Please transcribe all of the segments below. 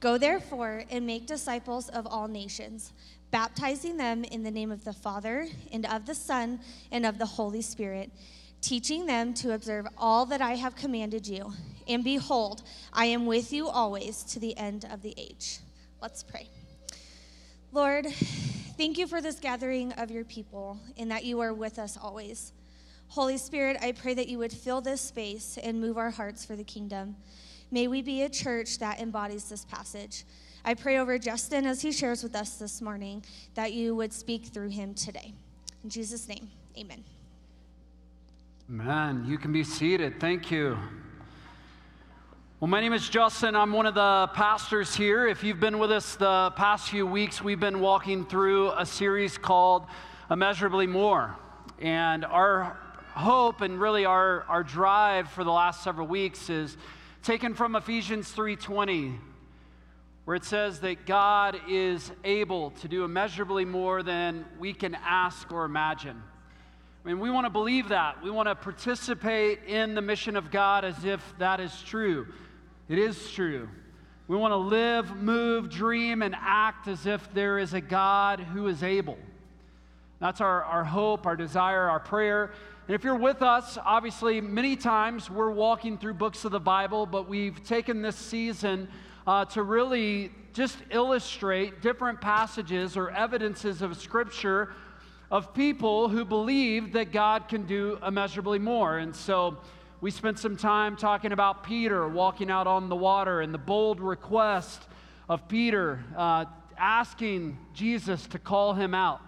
Go therefore and make disciples of all nations, baptizing them in the name of the Father, and of the Son, and of the Holy Spirit, teaching them to observe all that I have commanded you. And behold, I am with you always to the end of the age. Let's pray. Lord, thank you for this gathering of your people and that you are with us always. Holy Spirit, I pray that you would fill this space and move our hearts for the kingdom. May we be a church that embodies this passage. I pray over Justin as he shares with us this morning that you would speak through him today. In Jesus' name, amen. Man, you can be seated. Thank you. Well, my name is Justin. I'm one of the pastors here. If you've been with us the past few weeks, we've been walking through a series called Immeasurably More. And our hope and really our, our drive for the last several weeks is taken from Ephesians 3:20 where it says that God is able to do immeasurably more than we can ask or imagine. I mean, we want to believe that. We want to participate in the mission of God as if that is true. It is true. We want to live, move, dream, and act as if there is a God who is able. That's our, our hope, our desire, our prayer. And if you're with us, obviously, many times we're walking through books of the Bible, but we've taken this season uh, to really just illustrate different passages or evidences of Scripture of people who believe that God can do immeasurably more. And so we spent some time talking about Peter walking out on the water and the bold request of Peter uh, asking Jesus to call him out.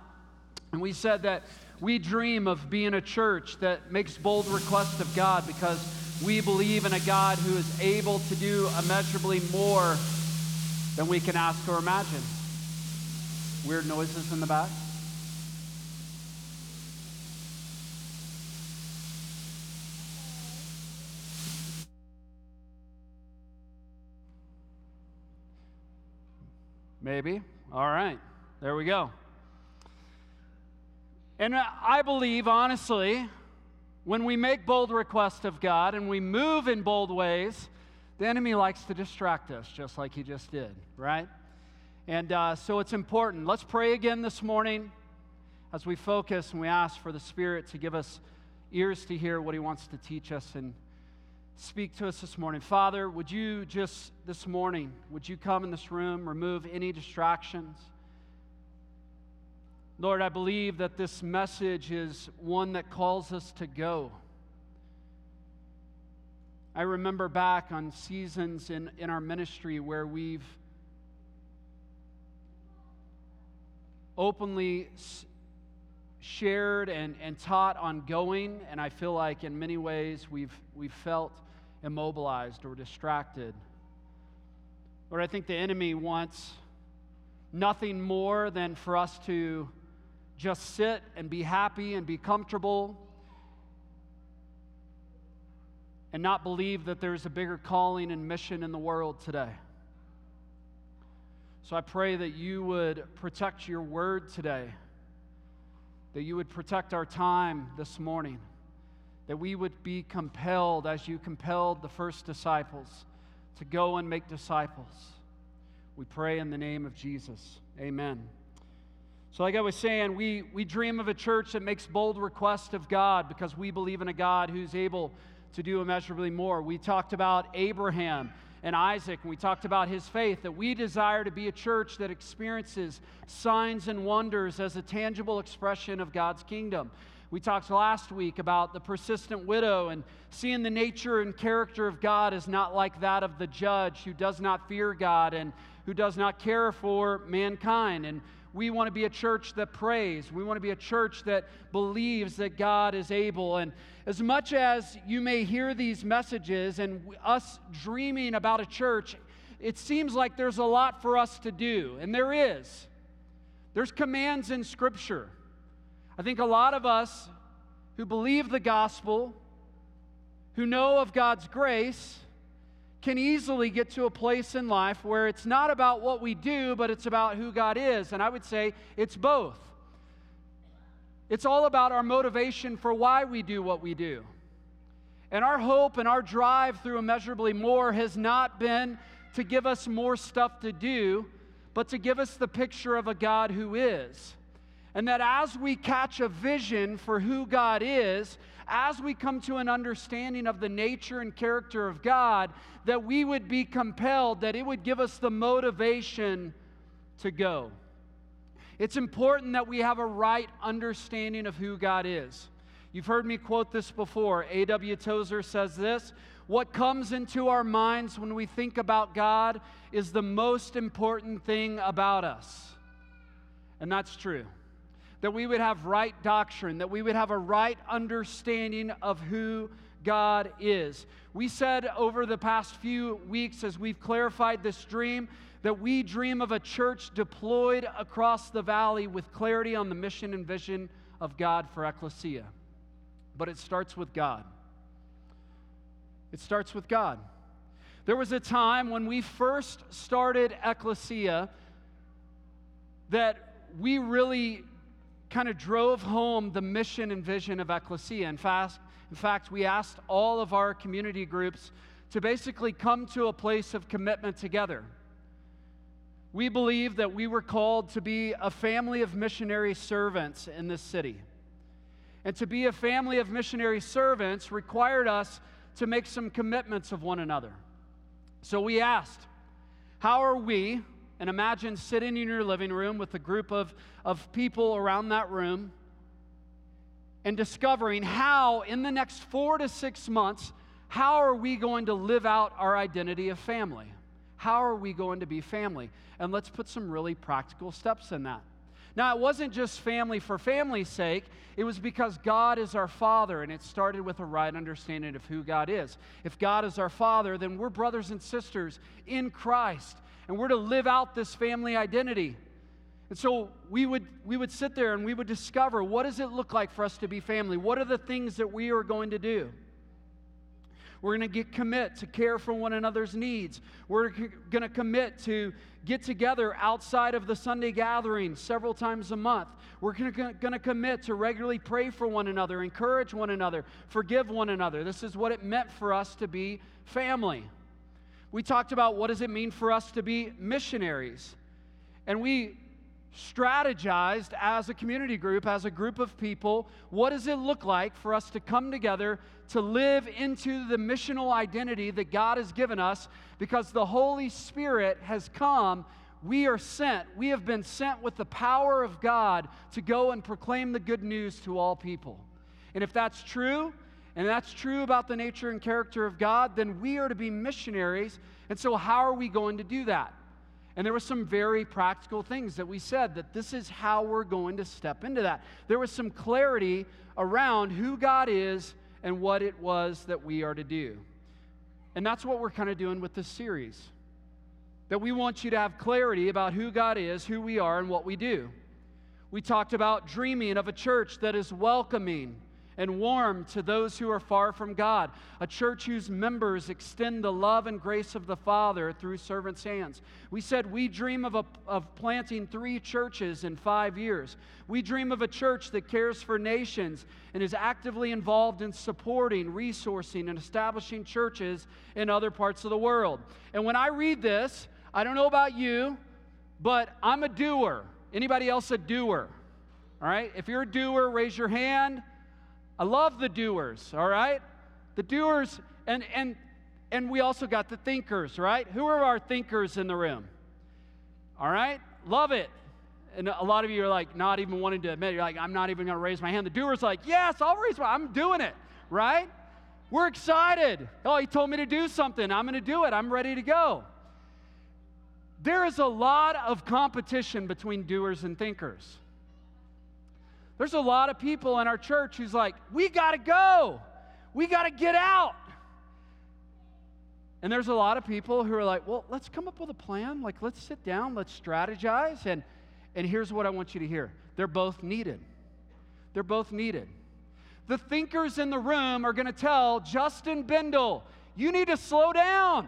And we said that we dream of being a church that makes bold requests of God because we believe in a God who is able to do immeasurably more than we can ask or imagine. Weird noises in the back. Maybe. All right. There we go. And I believe, honestly, when we make bold requests of God and we move in bold ways, the enemy likes to distract us, just like he just did, right? And uh, so it's important. Let's pray again this morning as we focus and we ask for the Spirit to give us ears to hear what he wants to teach us and speak to us this morning. Father, would you just this morning, would you come in this room, remove any distractions? Lord, I believe that this message is one that calls us to go. I remember back on seasons in, in our ministry where we've openly shared and, and taught on going, and I feel like in many ways we've, we've felt immobilized or distracted. Lord, I think the enemy wants nothing more than for us to just sit and be happy and be comfortable and not believe that there's a bigger calling and mission in the world today. So I pray that you would protect your word today, that you would protect our time this morning, that we would be compelled, as you compelled the first disciples, to go and make disciples. We pray in the name of Jesus. Amen. So, like I was saying, we, we dream of a church that makes bold requests of God because we believe in a God who's able to do immeasurably more. We talked about Abraham and Isaac, and we talked about his faith, that we desire to be a church that experiences signs and wonders as a tangible expression of God's kingdom. We talked last week about the persistent widow and seeing the nature and character of God is not like that of the judge who does not fear God and who does not care for mankind. And we want to be a church that prays. We want to be a church that believes that God is able. And as much as you may hear these messages and us dreaming about a church, it seems like there's a lot for us to do. And there is. There's commands in Scripture. I think a lot of us who believe the gospel, who know of God's grace, can easily get to a place in life where it's not about what we do, but it's about who God is. And I would say it's both. It's all about our motivation for why we do what we do. And our hope and our drive through immeasurably more has not been to give us more stuff to do, but to give us the picture of a God who is. And that as we catch a vision for who God is, as we come to an understanding of the nature and character of God, that we would be compelled, that it would give us the motivation to go. It's important that we have a right understanding of who God is. You've heard me quote this before. A.W. Tozer says this What comes into our minds when we think about God is the most important thing about us. And that's true. That we would have right doctrine, that we would have a right understanding of who God is. We said over the past few weeks, as we've clarified this dream, that we dream of a church deployed across the valley with clarity on the mission and vision of God for Ecclesia. But it starts with God. It starts with God. There was a time when we first started Ecclesia that we really kind of drove home the mission and vision of Ecclesia. In fact, in fact, we asked all of our community groups to basically come to a place of commitment together. We believe that we were called to be a family of missionary servants in this city. And to be a family of missionary servants required us to make some commitments of one another. So we asked, How are we? And imagine sitting in your living room with a group of, of people around that room and discovering how, in the next four to six months, how are we going to live out our identity of family? How are we going to be family? And let's put some really practical steps in that. Now, it wasn't just family for family's sake, it was because God is our Father, and it started with a right understanding of who God is. If God is our Father, then we're brothers and sisters in Christ, and we're to live out this family identity. And so we would, we would sit there and we would discover what does it look like for us to be family? What are the things that we are going to do? We're going to get commit to care for one another's needs. We're going to commit to get together outside of the Sunday gathering several times a month. We're going to commit to regularly pray for one another, encourage one another, forgive one another. This is what it meant for us to be family. We talked about what does it mean for us to be missionaries. And we strategized as a community group, as a group of people, what does it look like for us to come together to live into the missional identity that God has given us because the Holy Spirit has come. We are sent. We have been sent with the power of God to go and proclaim the good news to all people. And if that's true, and that's true about the nature and character of God, then we are to be missionaries. And so, how are we going to do that? And there were some very practical things that we said that this is how we're going to step into that. There was some clarity around who God is and what it was that we are to do. And that's what we're kind of doing with this series. That we want you to have clarity about who God is, who we are, and what we do. We talked about dreaming of a church that is welcoming and warm to those who are far from God, a church whose members extend the love and grace of the Father through servants' hands. We said we dream of, a, of planting three churches in five years. We dream of a church that cares for nations and is actively involved in supporting, resourcing, and establishing churches in other parts of the world. And when I read this, I don't know about you, but I'm a doer. Anybody else a doer? All right? If you're a doer, raise your hand. I love the doers, all right? The doers, and, and, and we also got the thinkers, right? Who are our thinkers in the room? All right? Love it. And a lot of you are like not even wanting to admit, you're like, I'm not even going to raise my hand. The doer's like, yes, I'll raise my I'm doing it, right? We're excited. Oh, he told me to do something. I'm going to do it. I'm ready to go. There is a lot of competition between doers and thinkers. There's a lot of people in our church who's like, we got to go. We got to get out. And there's a lot of people who are like, well, let's come up with a plan. Like, let's sit down, let's strategize. And, and here's what I want you to hear they're both needed. They're both needed. The thinkers in the room are going to tell Justin Bendel, you need to slow down.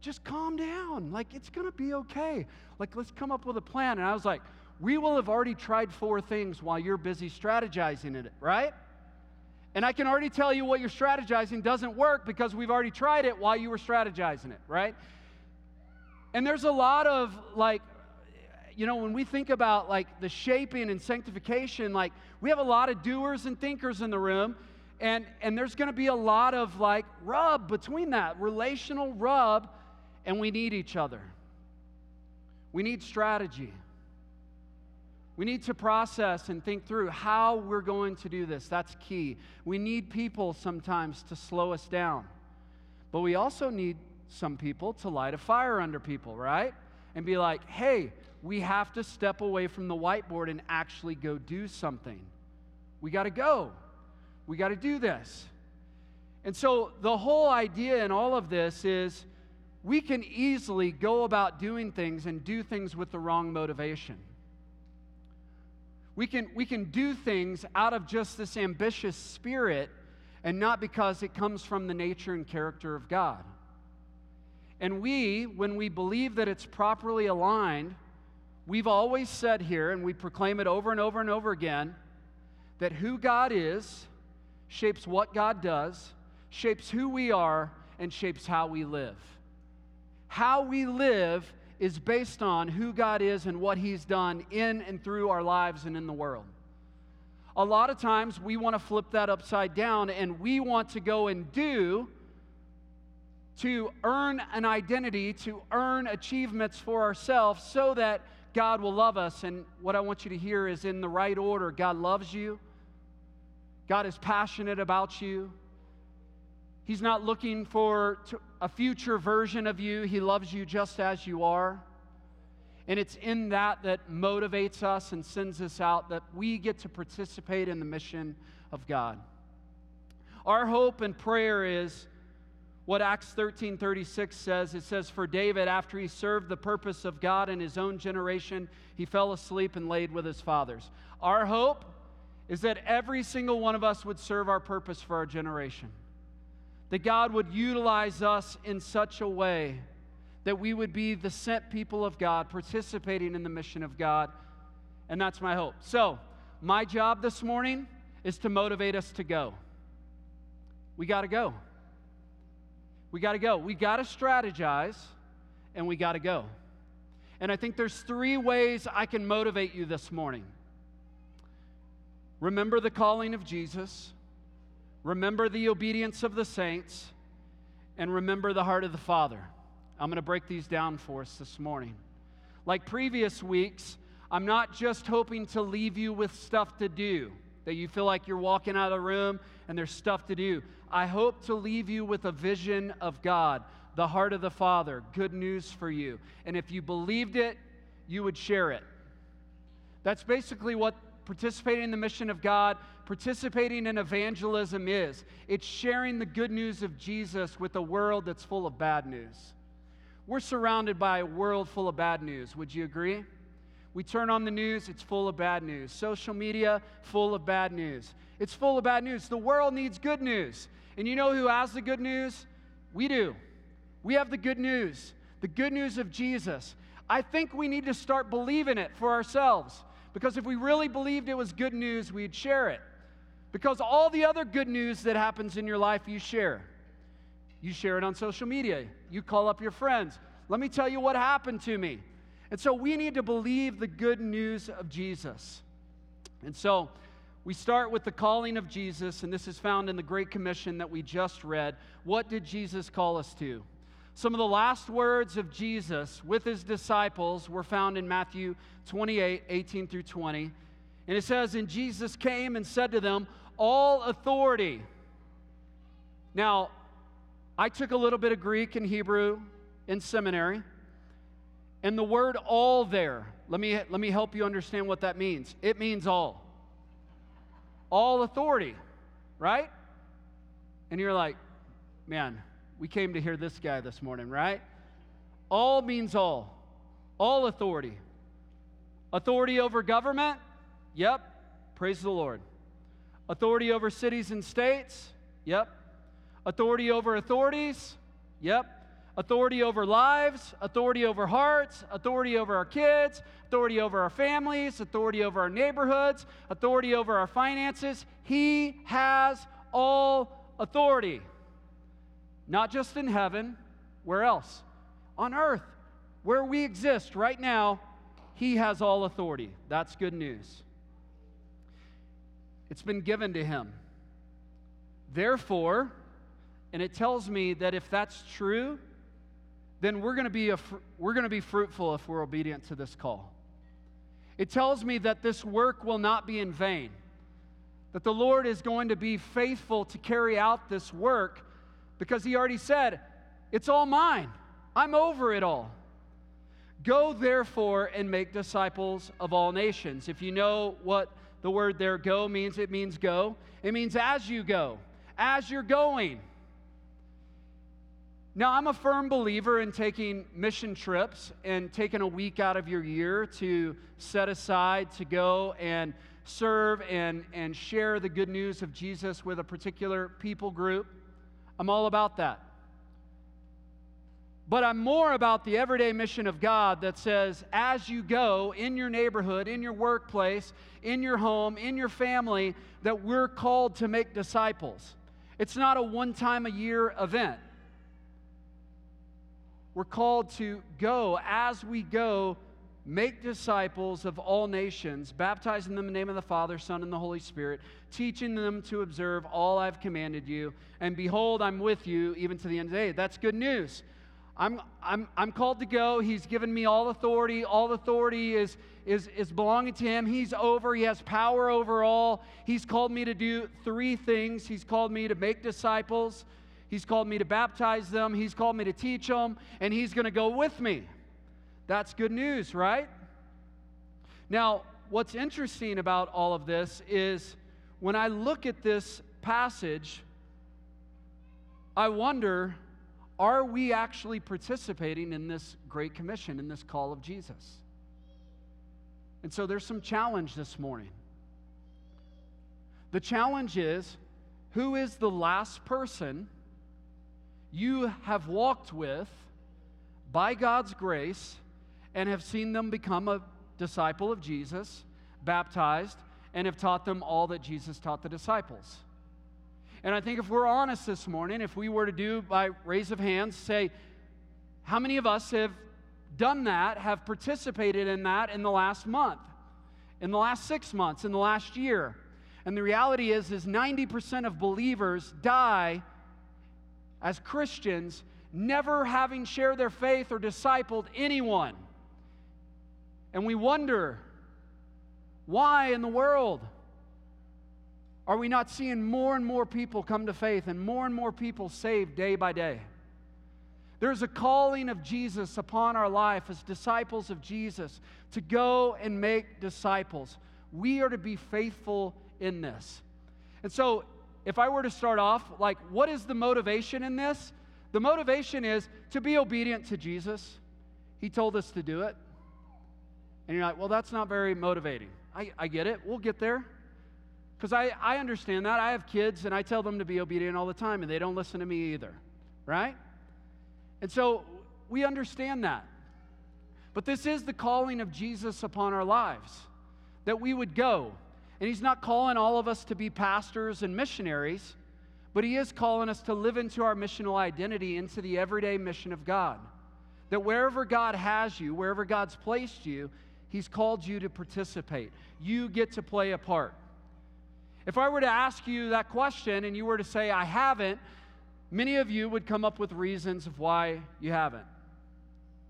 Just calm down. Like, it's going to be okay. Like, let's come up with a plan. And I was like, we will have already tried four things while you're busy strategizing it, right? And I can already tell you what you're strategizing doesn't work because we've already tried it while you were strategizing it, right? And there's a lot of like, you know, when we think about like the shaping and sanctification, like we have a lot of doers and thinkers in the room. And, and there's going to be a lot of like rub between that, relational rub, and we need each other. We need strategy. We need to process and think through how we're going to do this. That's key. We need people sometimes to slow us down, but we also need some people to light a fire under people, right? And be like, hey, we have to step away from the whiteboard and actually go do something. We got to go. We got to do this. And so the whole idea in all of this is we can easily go about doing things and do things with the wrong motivation. We can, we can do things out of just this ambitious spirit and not because it comes from the nature and character of God. And we, when we believe that it's properly aligned, we've always said here, and we proclaim it over and over and over again, that who God is shapes what God does, shapes who we are, and shapes how we live. How we live is based on who God is and what He's done in and through our lives and in the world. A lot of times we want to flip that upside down and we want to go and do to earn an identity, to earn achievements for ourselves so that God will love us. And what I want you to hear is in the right order God loves you, God is passionate about you. He's not looking for a future version of you. He loves you just as you are. And it's in that that motivates us and sends us out that we get to participate in the mission of God. Our hope and prayer is what Acts 13:36 says. It says for David after he served the purpose of God in his own generation, he fell asleep and laid with his fathers. Our hope is that every single one of us would serve our purpose for our generation that God would utilize us in such a way that we would be the sent people of God, participating in the mission of God. And that's my hope. So, my job this morning is to motivate us to go. We got to go. We got to go. We got to strategize and we got to go. And I think there's three ways I can motivate you this morning. Remember the calling of Jesus remember the obedience of the saints, and remember the heart of the Father. I'm going to break these down for us this morning. Like previous weeks, I'm not just hoping to leave you with stuff to do, that you feel like you're walking out of the room and there's stuff to do. I hope to leave you with a vision of God, the heart of the Father, good news for you. And if you believed it, you would share it. That's basically what participating in the mission of God, participating in evangelism is. It's sharing the good news of Jesus with a world that's full of bad news. We're surrounded by a world full of bad news. Would you agree? We turn on the news, it's full of bad news. Social media, full of bad news. It's full of bad news. The world needs good news. And you know who has the good news? We do. We have the good news, the good news of Jesus. I think we need to start believing it for ourselves. Because if we really believed it was good news, we'd share it. Because all the other good news that happens in your life, you share. You share it on social media. You call up your friends. Let me tell you what happened to me. And so we need to believe the good news of Jesus. And so we start with the calling of Jesus, and this is found in the Great Commission that we just read. What did Jesus call us to? Some of the last words of Jesus with his disciples were found in Matthew 28 18 through 20. And it says, And Jesus came and said to them, All authority. Now, I took a little bit of Greek and Hebrew in seminary. And the word all there, let me, let me help you understand what that means. It means all. All authority, right? And you're like, man, we came to hear this guy this morning, right? All means all, all authority. Authority over government? Yep. Praise the Lord. Authority over cities and states? Yep. Authority over authorities? Yep. Authority over lives, authority over hearts, authority over our kids, authority over our families, authority over our neighborhoods, authority over our finances. He has all authority. Not just in heaven, where else? On earth, where we exist right now, He has all authority. That's good news. It's been given to Him. Therefore, and it tells me that if that's true, then we're going to be a, we're going to be fruitful if we're obedient to this call. It tells me that this work will not be in vain. That the Lord is going to be faithful to carry out this work because he already said, "It's all mine. I'm over it all." Go therefore and make disciples of all nations. If you know what the word there go means, it means go. It means as you go, as you're going. Now, I'm a firm believer in taking mission trips and taking a week out of your year to set aside to go and serve and, and share the good news of Jesus with a particular people group. I'm all about that. But I'm more about the everyday mission of God that says, as you go in your neighborhood, in your workplace, in your home, in your family, that we're called to make disciples. It's not a one time a year event. We're called to go as we go, make disciples of all nations, baptizing them in the name of the Father, Son, and the Holy Spirit, teaching them to observe all I've commanded you. And behold, I'm with you even to the end of the day. That's good news. I'm, I'm, I'm called to go. He's given me all authority. All authority is, is, is belonging to Him. He's over. He has power over all. He's called me to do three things. He's called me to make disciples, He's called me to baptize them, He's called me to teach them, and He's going to go with me. That's good news, right? Now, what's interesting about all of this is when I look at this passage, I wonder are we actually participating in this great commission, in this call of Jesus? And so there's some challenge this morning. The challenge is who is the last person you have walked with by God's grace and have seen them become a disciple of Jesus, baptized, and have taught them all that Jesus taught the disciples. And I think if we're honest this morning, if we were to do by raise of hands, say, how many of us have done that, have participated in that in the last month, in the last six months, in the last year? And the reality is, is 90% of believers die as Christians never having shared their faith or discipled anyone. And we wonder, why in the world are we not seeing more and more people come to faith and more and more people saved day by day? There's a calling of Jesus upon our life as disciples of Jesus to go and make disciples. We are to be faithful in this. And so if I were to start off, like, what is the motivation in this? The motivation is to be obedient to Jesus. He told us to do it. And you're like, well, that's not very motivating. I, I get it. We'll get there. Because I, I understand that. I have kids and I tell them to be obedient all the time and they don't listen to me either. Right? And so we understand that. But this is the calling of Jesus upon our lives that we would go and He's not calling all of us to be pastors and missionaries, but He is calling us to live into our missional identity, into the everyday mission of God. That wherever God has you, wherever God's placed you, He's called you to participate. You get to play a part. If I were to ask you that question and you were to say, I haven't, many of you would come up with reasons of why you haven't.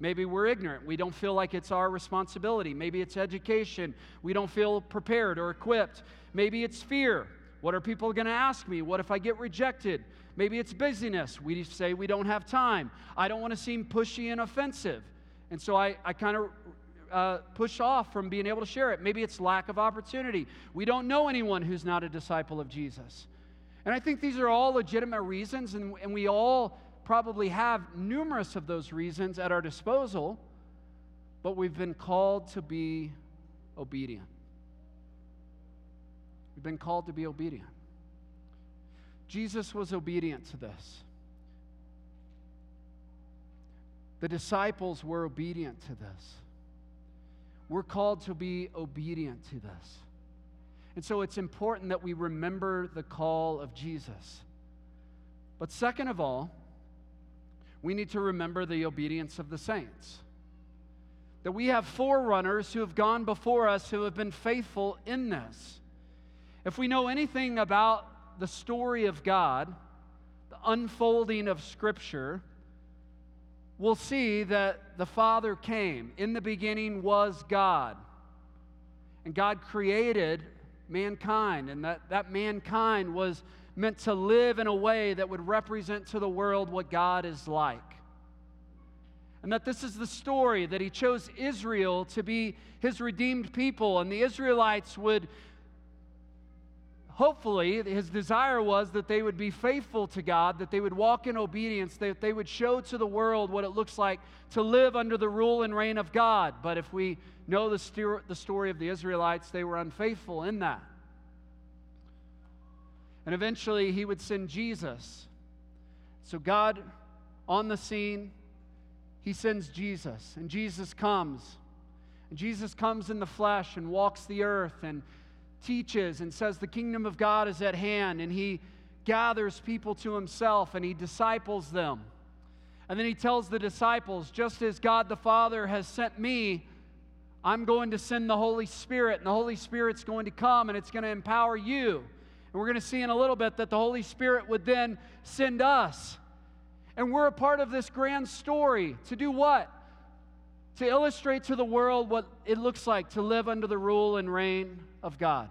Maybe we're ignorant. We don't feel like it's our responsibility. Maybe it's education. We don't feel prepared or equipped. Maybe it's fear. What are people going to ask me? What if I get rejected? Maybe it's busyness. We say we don't have time. I don't want to seem pushy and offensive. And so I, I kind of uh, push off from being able to share it. Maybe it's lack of opportunity. We don't know anyone who's not a disciple of Jesus. And I think these are all legitimate reasons, and, and we all probably have numerous of those reasons at our disposal, but we've been called to be obedient. We've been called to be obedient. Jesus was obedient to this. The disciples were obedient to this. We're called to be obedient to this. And so it's important that we remember the call of Jesus. But second of all, we need to remember the obedience of the saints. That we have forerunners who have gone before us who have been faithful in this. If we know anything about the story of God, the unfolding of Scripture, we'll see that the Father came. In the beginning was God. And God created mankind, and that, that mankind was meant to live in a way that would represent to the world what God is like. And that this is the story that He chose Israel to be His redeemed people, and the Israelites would hopefully, his desire was that they would be faithful to God, that they would walk in obedience, that they would show to the world what it looks like to live under the rule and reign of God. But if we know the, the story of the Israelites, they were unfaithful in that. And eventually, he would send Jesus. So, God on the scene, he sends Jesus, and Jesus comes. And Jesus comes in the flesh and walks the earth and teaches and says the kingdom of God is at hand, and he gathers people to himself and he disciples them. And then he tells the disciples, just as God the Father has sent me, I'm going to send the Holy Spirit, and the Holy Spirit's going to come and it's going to empower you. And we're going to see in a little bit that the Holy Spirit would then send us. And we're a part of this grand story to do what? To illustrate to the world what it looks like to live under the rule and reign of God.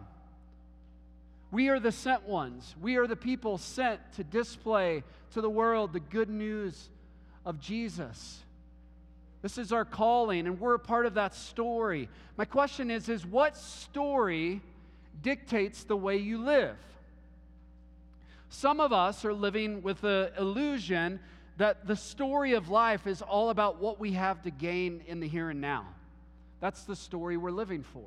We are the sent ones. We are the people sent to display to the world the good news of Jesus. This is our calling, and we're a part of that story. My question is, is what story dictates the way you live? Some of us are living with the illusion that the story of life is all about what we have to gain in the here and now. That's the story we're living for.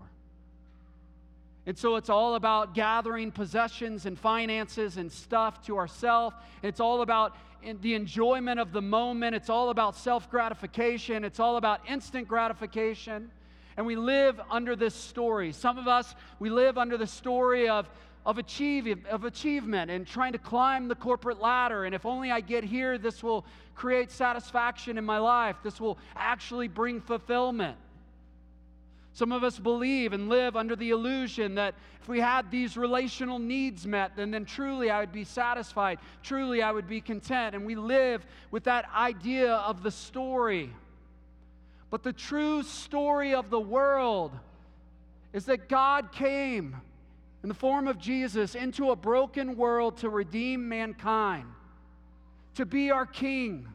And so it's all about gathering possessions and finances and stuff to ourselves. It's all about the enjoyment of the moment. It's all about self gratification. It's all about instant gratification. And we live under this story. Some of us, we live under the story of, of, achieve, of achievement and trying to climb the corporate ladder. And if only I get here, this will create satisfaction in my life. This will actually bring fulfillment. Some of us believe and live under the illusion that if we had these relational needs met, then, then truly I would be satisfied. Truly I would be content. And we live with that idea of the story. But the true story of the world is that God came in the form of Jesus into a broken world to redeem mankind, to be our King.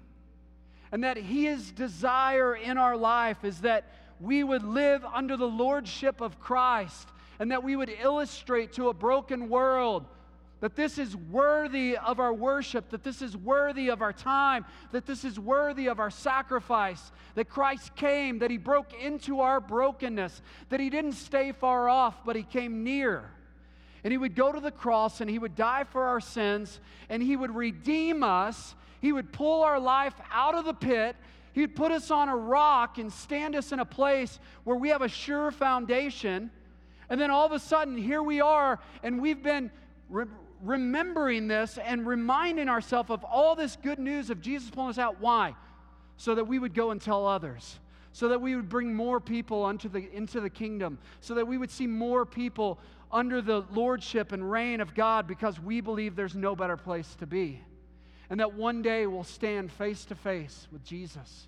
And that His desire in our life is that we would live under the lordship of Christ and that we would illustrate to a broken world that this is worthy of our worship, that this is worthy of our time, that this is worthy of our sacrifice, that Christ came, that He broke into our brokenness, that He didn't stay far off, but He came near. And He would go to the cross and He would die for our sins and He would redeem us. He would pull our life out of the pit He'd put us on a rock and stand us in a place where we have a sure foundation. And then all of a sudden, here we are, and we've been re- remembering this and reminding ourselves of all this good news of Jesus pulling us out. Why? So that we would go and tell others. So that we would bring more people unto the, into the kingdom. So that we would see more people under the lordship and reign of God because we believe there's no better place to be and that one day we'll stand face to face with Jesus.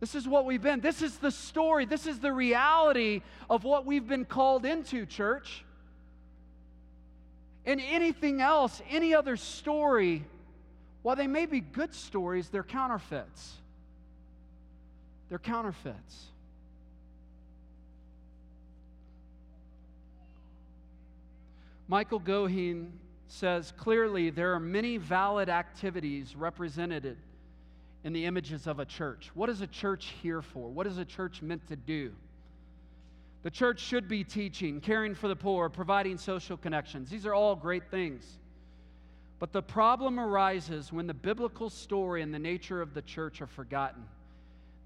This is what we've been. This is the story. This is the reality of what we've been called into, church. And anything else, any other story, while they may be good stories, they're counterfeits. They're counterfeits. Michael Goheen says clearly there are many valid activities represented in the images of a church. What is a church here for? What is a church meant to do? The church should be teaching, caring for the poor, providing social connections. These are all great things. But the problem arises when the biblical story and the nature of the church are forgotten.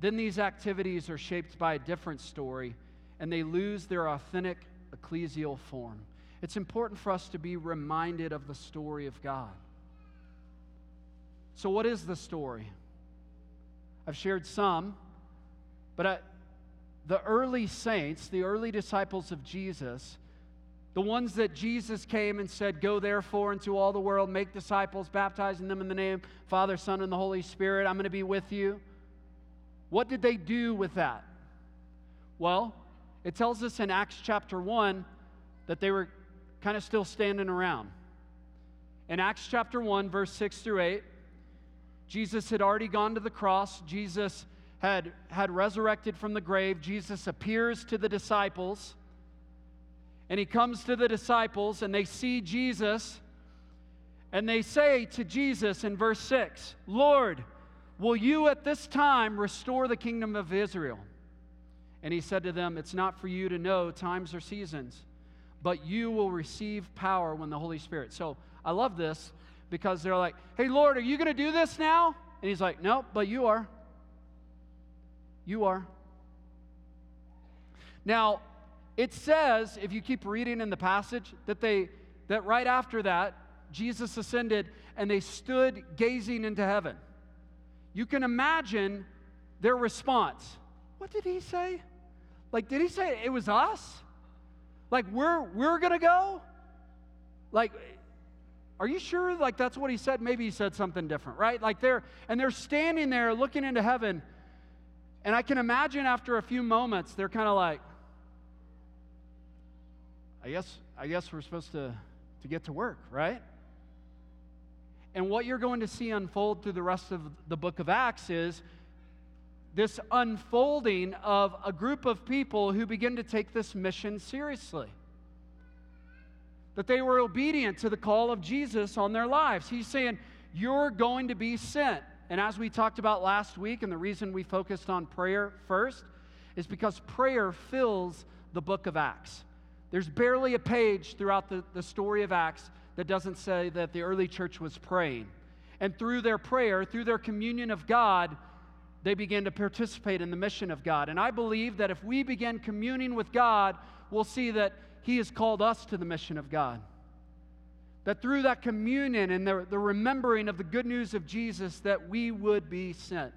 Then these activities are shaped by a different story and they lose their authentic ecclesial form. It's important for us to be reminded of the story of God. So, what is the story? I've shared some, but I, the early saints, the early disciples of Jesus, the ones that Jesus came and said, Go therefore into all the world, make disciples, baptizing them in the name Father, Son, and the Holy Spirit. I'm going to be with you. What did they do with that? Well, it tells us in Acts chapter 1 that they were kind of still standing around. In Acts chapter 1, verse 6 through 8, Jesus had already gone to the cross. Jesus had, had resurrected from the grave. Jesus appears to the disciples. And he comes to the disciples, and they see Jesus. And they say to Jesus in verse 6 Lord, will you at this time restore the kingdom of Israel? And he said to them, It's not for you to know times or seasons, but you will receive power when the Holy Spirit. So I love this because they're like, Hey, Lord, are you going to do this now? And he's like, Nope, but you are. You are. Now, it says, if you keep reading in the passage, that they that right after that, Jesus ascended and they stood gazing into heaven. You can imagine their response. What did he say? Like, did he say it was us? Like, we're we're gonna go? Like, are you sure? Like, that's what he said? Maybe he said something different, right? Like, they're and they're standing there looking into heaven, and I can imagine after a few moments, they're kind of like, I guess, I guess we're supposed to, to get to work, right? And what you're going to see unfold through the rest of the book of Acts is this unfolding of a group of people who begin to take this mission seriously. That they were obedient to the call of Jesus on their lives. He's saying, You're going to be sent. And as we talked about last week, and the reason we focused on prayer first is because prayer fills the book of Acts. There's barely a page throughout the, the story of Acts that doesn't say that the early church was praying. And through their prayer, through their communion of God, they begin to participate in the mission of God. And I believe that if we begin communing with God, we'll see that He has called us to the mission of God. That through that communion and the, the remembering of the good news of Jesus, that we would be sent.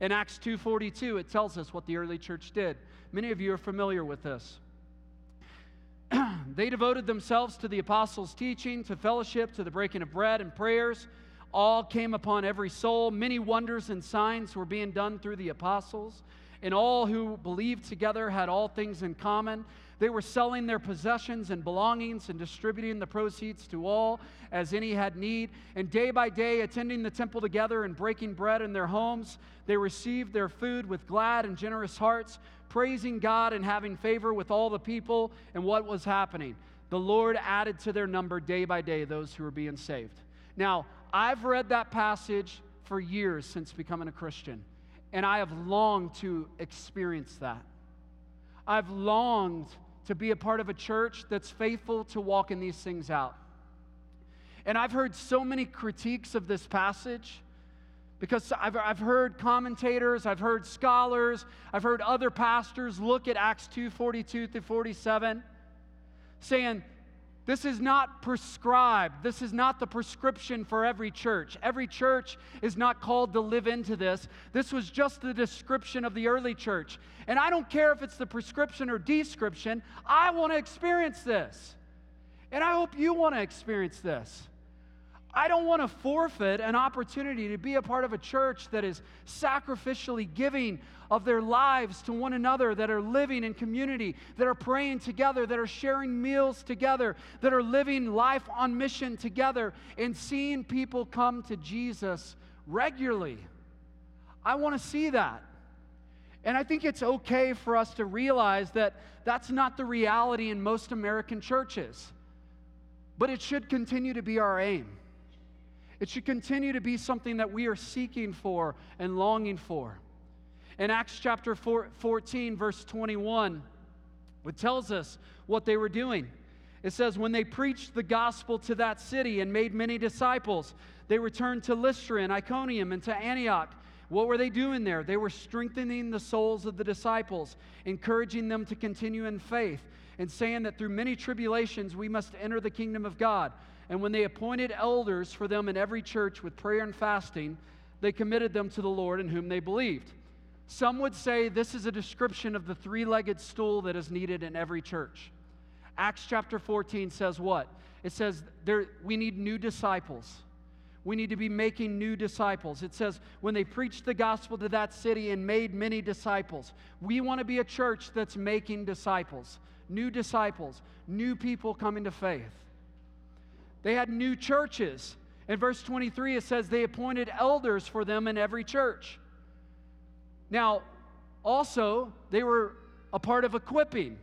In Acts 2.42, it tells us what the early church did. Many of you are familiar with this. they devoted themselves to the apostles' teaching, to fellowship, to the breaking of bread and prayers. All came upon every soul. Many wonders and signs were being done through the apostles. And all who believed together had all things in common. They were selling their possessions and belongings and distributing the proceeds to all as any had need. And day by day, attending the temple together and breaking bread in their homes, they received their food with glad and generous hearts, praising God and having favor with all the people. And what was happening? The Lord added to their number day by day those who were being saved. Now, I've read that passage for years since becoming a Christian, and I have longed to experience that. I've longed to be a part of a church that's faithful to walking these things out. And I've heard so many critiques of this passage because I've, I've heard commentators, I've heard scholars, I've heard other pastors look at Acts 2 42 through 47 saying, this is not prescribed. This is not the prescription for every church. Every church is not called to live into this. This was just the description of the early church. And I don't care if it's the prescription or description, I want to experience this. And I hope you want to experience this. I don't want to forfeit an opportunity to be a part of a church that is sacrificially giving of their lives to one another, that are living in community, that are praying together, that are sharing meals together, that are living life on mission together, and seeing people come to Jesus regularly. I want to see that. And I think it's okay for us to realize that that's not the reality in most American churches, but it should continue to be our aim. It should continue to be something that we are seeking for and longing for. In Acts chapter 14, verse 21, it tells us what they were doing. It says, When they preached the gospel to that city and made many disciples, they returned to Lystra and Iconium and to Antioch. What were they doing there? They were strengthening the souls of the disciples, encouraging them to continue in faith and saying that through many tribulations we must enter the kingdom of God. And when they appointed elders for them in every church with prayer and fasting, they committed them to the Lord in whom they believed. Some would say this is a description of the three legged stool that is needed in every church. Acts chapter 14 says what? It says there, we need new disciples. We need to be making new disciples. It says, when they preached the gospel to that city and made many disciples. We want to be a church that's making disciples, new disciples, new people coming to faith. They had new churches. In verse 23, it says they appointed elders for them in every church. Now, also, they were a part of equipping.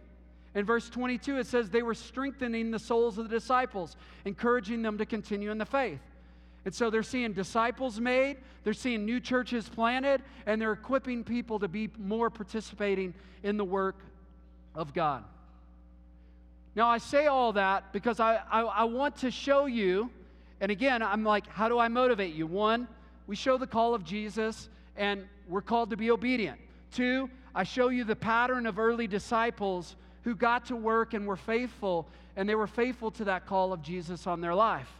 In verse 22, it says they were strengthening the souls of the disciples, encouraging them to continue in the faith. And so they're seeing disciples made, they're seeing new churches planted, and they're equipping people to be more participating in the work of God. Now, I say all that because I, I, I, want to show you, and again, I'm like, how do I motivate you? One, we show the call of Jesus, and we're called to be obedient. Two, I show you the pattern of early disciples who got to work and were faithful, and they were faithful to that call of Jesus on their life.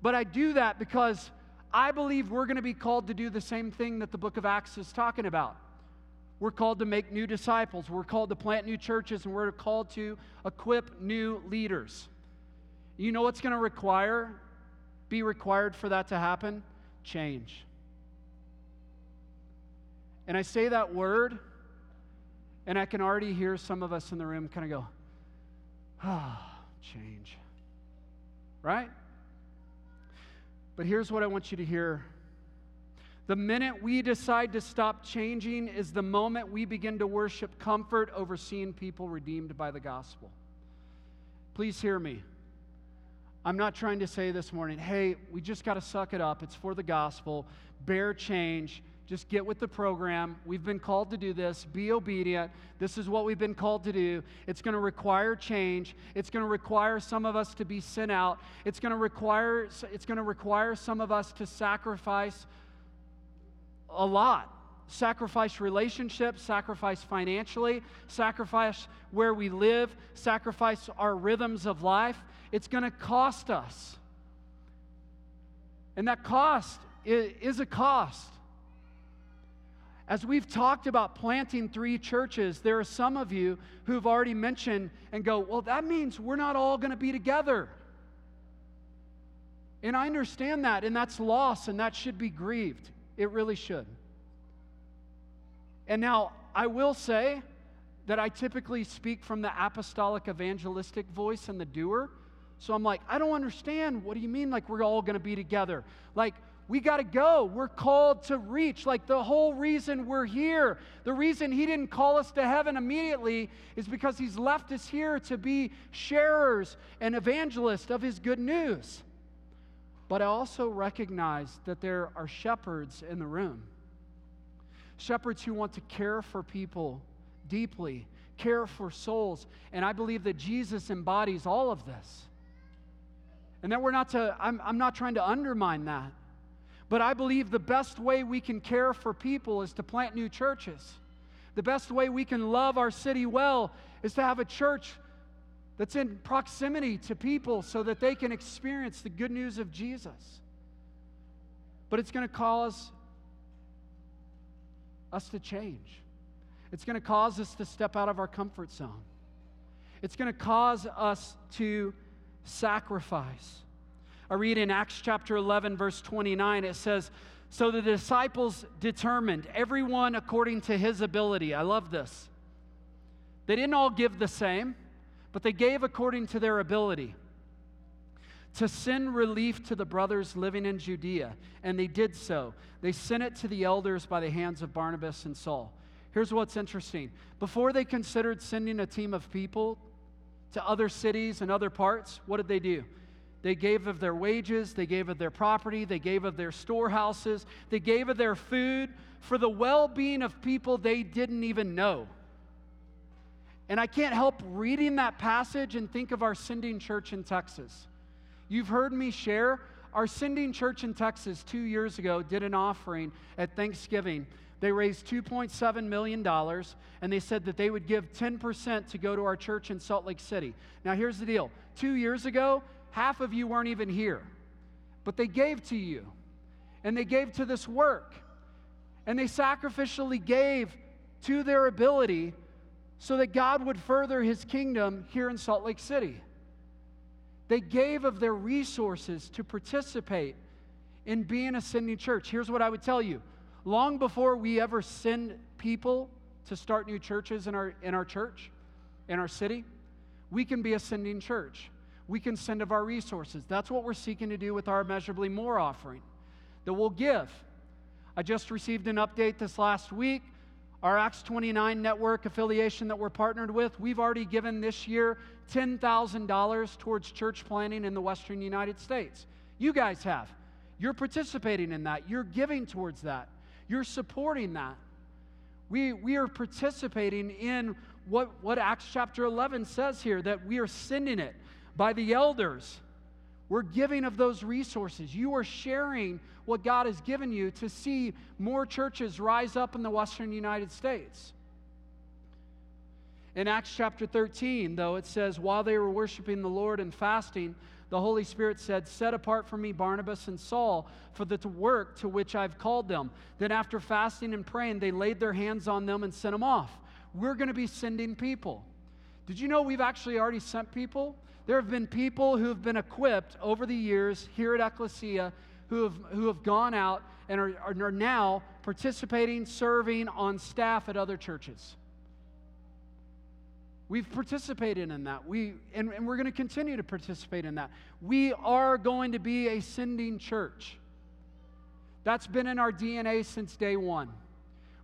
But I do that because I believe we're going to be called to do the same thing that the book of Acts is talking about. We're called to make new disciples, we're called to plant new churches, and we're called to equip new leaders. You know what's going to require be required for that to happen? Change. And I say that word, and I can already hear some of us in the room kind of go, ah, change. Right? But here's what I want you to hear. The minute we decide to stop changing is the moment we begin to worship comfort over seeing people redeemed by the gospel. Please hear me. I'm not trying to say this morning, hey, we just got to suck it up. It's for the gospel. Bear change. Just get with the program. We've been called to do this. Be obedient. This is what we've been called to do. It's going to require change. It's going to require some of us to be sent out. It's going to require it's going to require some of us to sacrifice a lot. Sacrifice relationships, sacrifice financially, sacrifice where we live, sacrifice our rhythms of life. It's going to cost us. And that cost is a cost. As we've talked about planting three churches, there are some of you who've already mentioned and go, well, that means we're not all going to be together. And I understand that, and that's loss, and that should be grieved. It really should. And now, I will say that I typically speak from the apostolic evangelistic voice and the doer. So I'm like, I don't understand. What do you mean, like, we're all going to be together? Like, we got to go. We're called to reach. Like the whole reason we're here, the reason He didn't call us to heaven immediately is because He's left us here to be sharers and evangelists of His good news. But I also recognize that there are shepherds in the room. Shepherds who want to care for people deeply, care for souls. And I believe that Jesus embodies all of this. And that we're not to, I'm, I'm not trying to undermine that. But I believe the best way we can care for people is to plant new churches. The best way we can love our city well is to have a church that's in proximity to people so that they can experience the good news of Jesus. But it's going to cause us to change. It's going to cause us to step out of our comfort zone. It's going to cause us to sacrifice. I read in Acts chapter 11, verse 29, it says, So the disciples determined, everyone according to his ability. I love this. They didn't all give the same, but they gave according to their ability to send relief to the brothers living in Judea. And they did so. They sent it to the elders by the hands of Barnabas and Saul. Here's what's interesting. Before they considered sending a team of people to other cities and other parts, what did they do? They gave of their wages, they gave of their property, they gave of their storehouses, they gave of their food for the well being of people they didn't even know. And I can't help reading that passage and think of our sending church in Texas. You've heard me share. Our sending church in Texas two years ago did an offering at Thanksgiving They raised $2.7 million, and they said that they would give 10% to go to our church in Salt Lake City. Now, here's the deal two years ago, half of you weren't even here, but they gave to you, and they gave to this work, and they sacrificially gave to their ability so that God would further his kingdom here in Salt Lake City. They gave of their resources to participate in being a sending church. Here's what I would tell you long before we ever send people to start new churches in our, in our church, in our city, we can be a sending church. We can send of our resources. That's what we're seeking to do with our Measurably More offering that we'll give. I just received an update this last week. Our Acts 29 network affiliation that we're partnered with, we've already given this year $10,000 towards church planting in the Western United States. You guys have. You're participating in that, you're giving towards that. You're supporting that. We, we are participating in what, what Acts chapter 11 says here that we are sending it by the elders. We're giving of those resources. You are sharing what God has given you to see more churches rise up in the Western United States. In Acts chapter 13, though, it says, While they were worshiping the Lord and fasting, the Holy Spirit said, Set apart for me Barnabas and Saul for the work to which I've called them. Then, after fasting and praying, they laid their hands on them and sent them off. We're going to be sending people. Did you know we've actually already sent people? There have been people who have been equipped over the years here at Ecclesia who have, who have gone out and are, are now participating, serving on staff at other churches. We've participated in that. We, and, and we're going to continue to participate in that. We are going to be a sending church. That's been in our DNA since day one.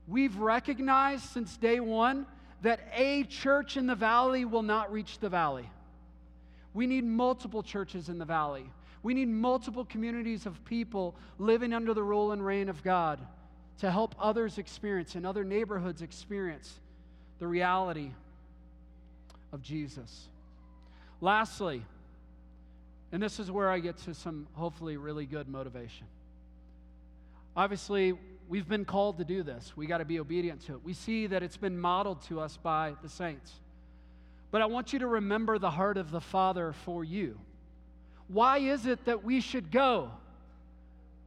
We've recognized since day one that a church in the valley will not reach the valley. We need multiple churches in the valley. We need multiple communities of people living under the rule and reign of God to help others experience and other neighborhoods experience the reality of Jesus. Lastly, and this is where I get to some hopefully really good motivation. Obviously, we've been called to do this. We got to be obedient to it. We see that it's been modeled to us by the saints. But I want you to remember the heart of the Father for you. Why is it that we should go?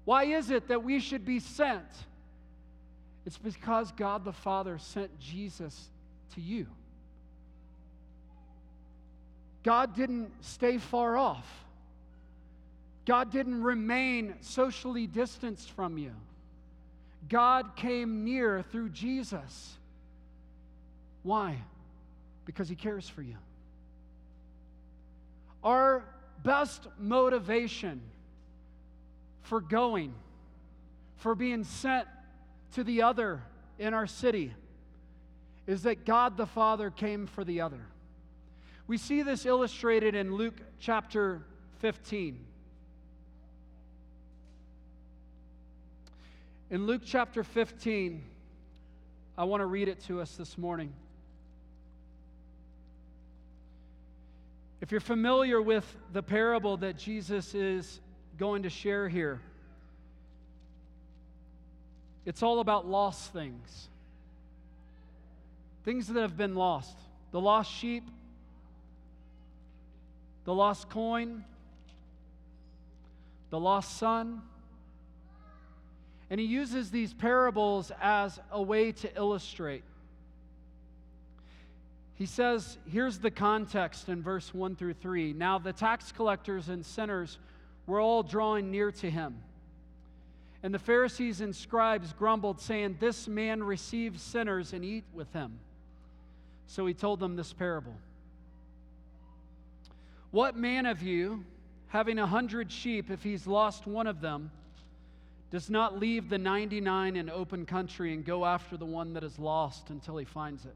Why is it that we should be sent? It's because God the Father sent Jesus to you. God didn't stay far off. God didn't remain socially distanced from you. God came near through Jesus. Why? Because He cares for you. Our best motivation for going, for being sent to the other in our city, is that God the Father came for the other. We see this illustrated in Luke chapter 15. In Luke chapter 15, I want to read it to us this morning. If you're familiar with the parable that Jesus is going to share here, it's all about lost things. Things that have been lost. The lost sheep, the lost coin, the lost son. And he uses these parables as a way to illustrate. He says, here's the context in verse 1 through 3. Now the tax collectors and sinners were all drawing near to him. And the Pharisees and scribes grumbled, saying, This man receives sinners and eat with them. So he told them this parable. What man of you, having a hundred sheep, if he's lost one of them, does not leave the 99 in open country and go after the one that is lost until he finds it?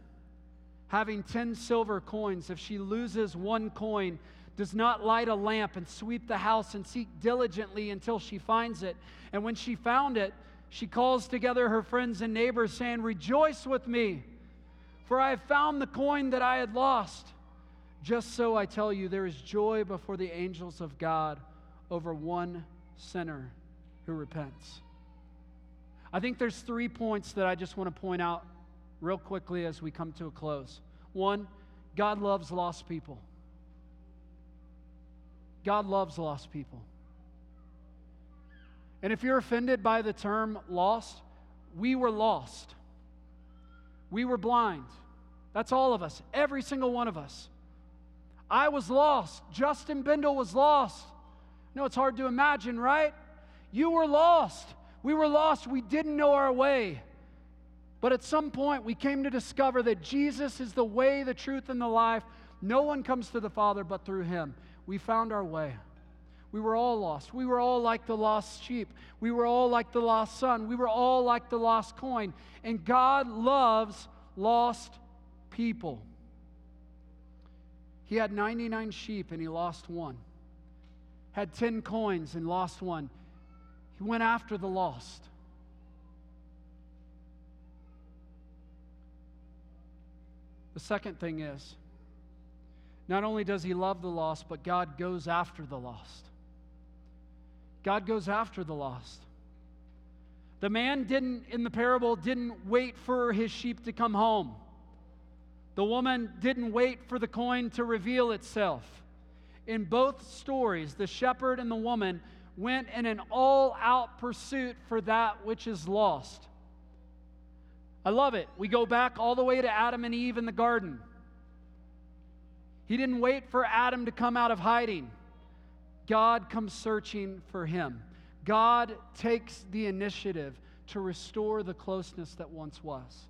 having 10 silver coins, if she loses one coin, does not light a lamp and sweep the house and seek diligently until she finds it? And when she found it, she calls together her friends and neighbors, saying, Rejoice with me, for I have found the coin that I had lost. Just so I tell you, there is joy before the angels of God over one sinner who repents. I think there's three points that I just want to point out real quickly as we come to a close. One, God loves lost people. God loves lost people. And if you're offended by the term lost, we were lost. We were blind. That's all of us, every single one of us. I was lost. Justin Bindle was lost. No, it's hard to imagine, right? You were lost. We were lost. We didn't know our way. But at some point, we came to discover that Jesus is the way, the truth, and the life. No one comes to the Father but through Him. We found our way. We were all lost. We were all like the lost sheep. We were all like the lost son. We were all like the lost coin. And God loves lost people. He had 99 sheep and he lost one. Had 10 coins and lost one. He went after the lost. The second thing is, not only does he love the lost, but God goes after the lost. God goes after the lost. The man didn't, in the parable, didn't wait for his sheep to come home. The woman didn't wait for the coin to reveal itself. In both stories, the shepherd and the woman went in an all out pursuit for that which is lost. I love it. We go back all the way to Adam and Eve in the garden. He didn't wait for Adam to come out of hiding. God comes searching for him. God takes the initiative to restore the closeness that once was.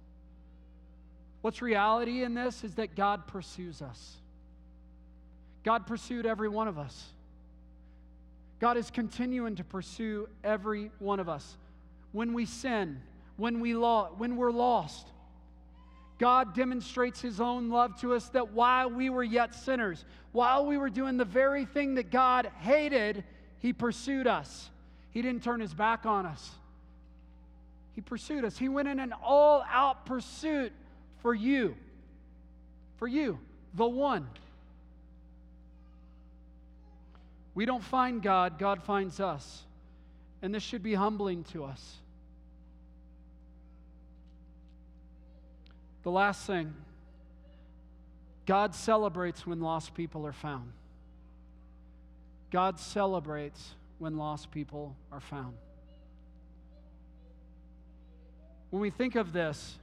What's reality in this is that God pursues us. God pursued every one of us. God is continuing to pursue every one of us. When we sin, when, we lo- when we're lost, God demonstrates His own love to us that while we were yet sinners, while we were doing the very thing that God hated, He pursued us. He didn't turn His back on us. He pursued us. He went in an all out pursuit for you. For you, the one. We don't find God, God finds us. And this should be humbling to us. The last thing God celebrates when lost people are found. God celebrates when lost people are found. When we think of this,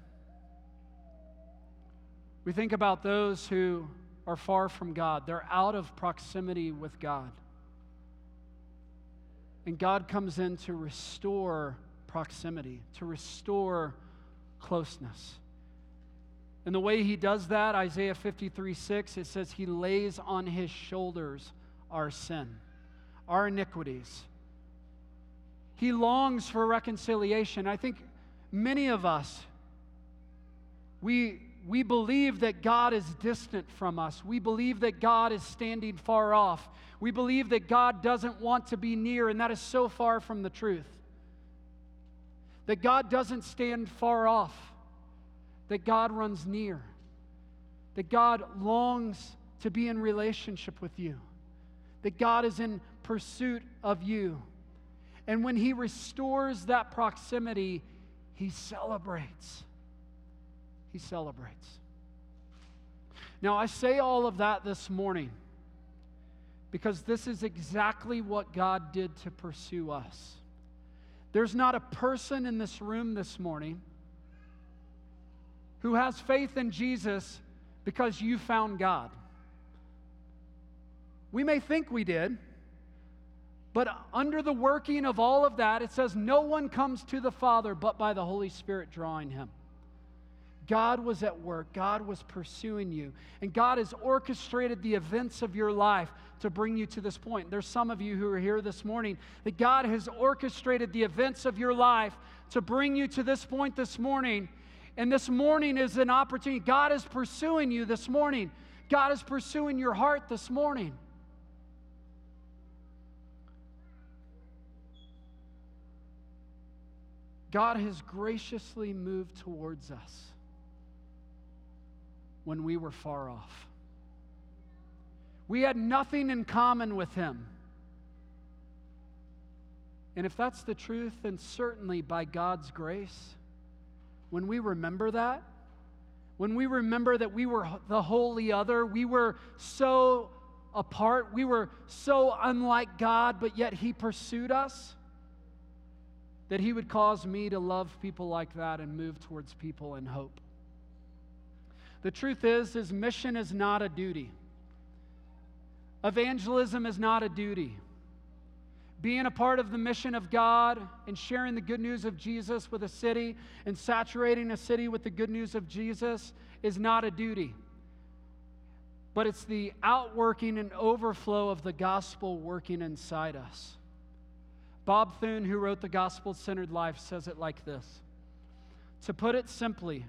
we think about those who are far from God, they're out of proximity with God. And God comes in to restore proximity, to restore closeness. And the way he does that, Isaiah 53 6, it says, He lays on his shoulders our sin, our iniquities. He longs for reconciliation. I think many of us, we we believe that God is distant from us. We believe that God is standing far off. We believe that God doesn't want to be near, and that is so far from the truth. That God doesn't stand far off, that God runs near, that God longs to be in relationship with you, that God is in pursuit of you. And when He restores that proximity, He celebrates he celebrates. Now, I say all of that this morning because this is exactly what God did to pursue us. There's not a person in this room this morning who has faith in Jesus because you found God. We may think we did, but under the working of all of that, it says, No one comes to the Father but by the Holy Spirit drawing him. God was at work. God was pursuing you. And God has orchestrated the events of your life to bring you to this point. There's some of you who are here this morning that God has orchestrated the events of your life to bring you to this point this morning. And this morning is an opportunity. God is pursuing you this morning. God is pursuing your heart this morning. God has graciously moved towards us when we were far off. We had nothing in common with Him. And if that's the truth, then certainly by God's grace, when we remember that, when we remember that we were the holy other, we were so apart, we were so unlike God, but yet He pursued us that He would cause me to love people like that and move towards people in hope. The truth is, His mission is not a duty. Evangelism is not a duty. Being a part of the mission of God and sharing the good news of Jesus with a city and saturating a city with the good news of Jesus is not a duty. But it's the outworking and overflow of the gospel working inside us. Bob Thune, who wrote The Gospel Centered Life, says it like this To put it simply,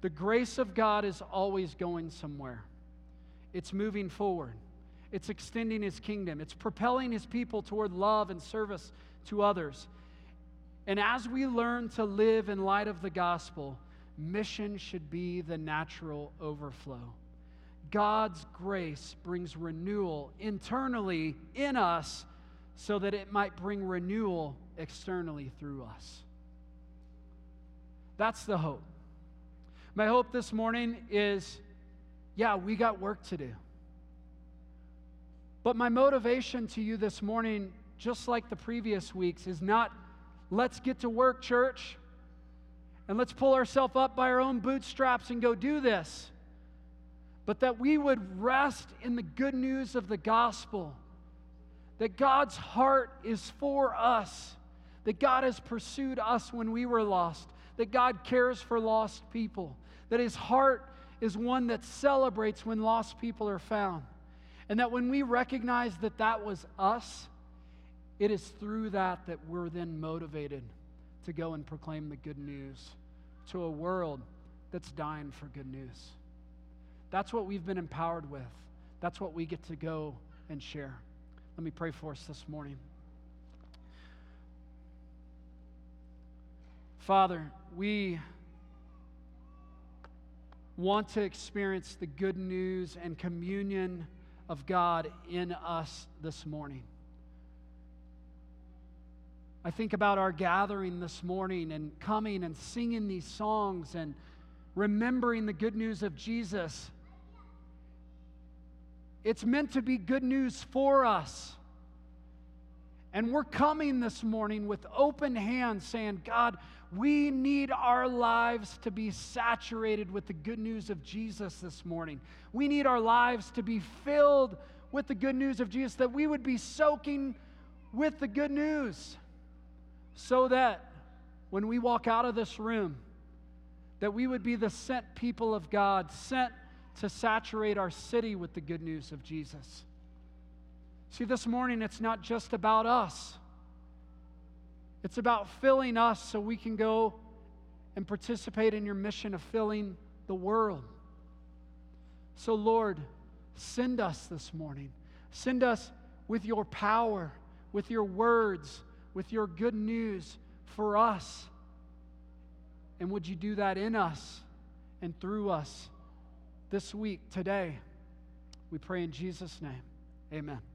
the grace of God is always going somewhere, it's moving forward, it's extending His kingdom, it's propelling His people toward love and service to others. And as we learn to live in light of the gospel, mission should be the natural overflow. God's grace brings renewal internally in us so that it might bring renewal externally through us. That's the hope. My hope this morning is yeah, we got work to do. But my motivation to you this morning, just like the previous weeks, is not let's get to work, church, and let's pull ourselves up by our own bootstraps and go do this. But that we would rest in the good news of the gospel that God's heart is for us, that God has pursued us when we were lost, that God cares for lost people, that His heart is one that celebrates when lost people are found. And that when we recognize that that was us, it is through that that we're then motivated to go and proclaim the good news to a world that's dying for good news. That's what we've been empowered with. That's what we get to go and share. Let me pray for us this morning. Father, we want to experience the good news and communion of God in us this morning. I think about our gathering this morning and coming and singing these songs and remembering the good news of Jesus it's meant to be good news for us. And we're coming this morning with open hands saying, God, we need our lives to be saturated with the good news of Jesus this morning. We need our lives to be filled with the good news of Jesus, that we would be soaking with the good news so that when we walk out of this room, that we would be the sent people of God, sent to saturate our city with the good news of Jesus. See, this morning it's not just about us, it's about filling us so we can go and participate in your mission of filling the world. So, Lord, send us this morning. Send us with your power, with your words, with your good news for us. And would you do that in us and through us? this week, today. We pray in Jesus' name. Amen.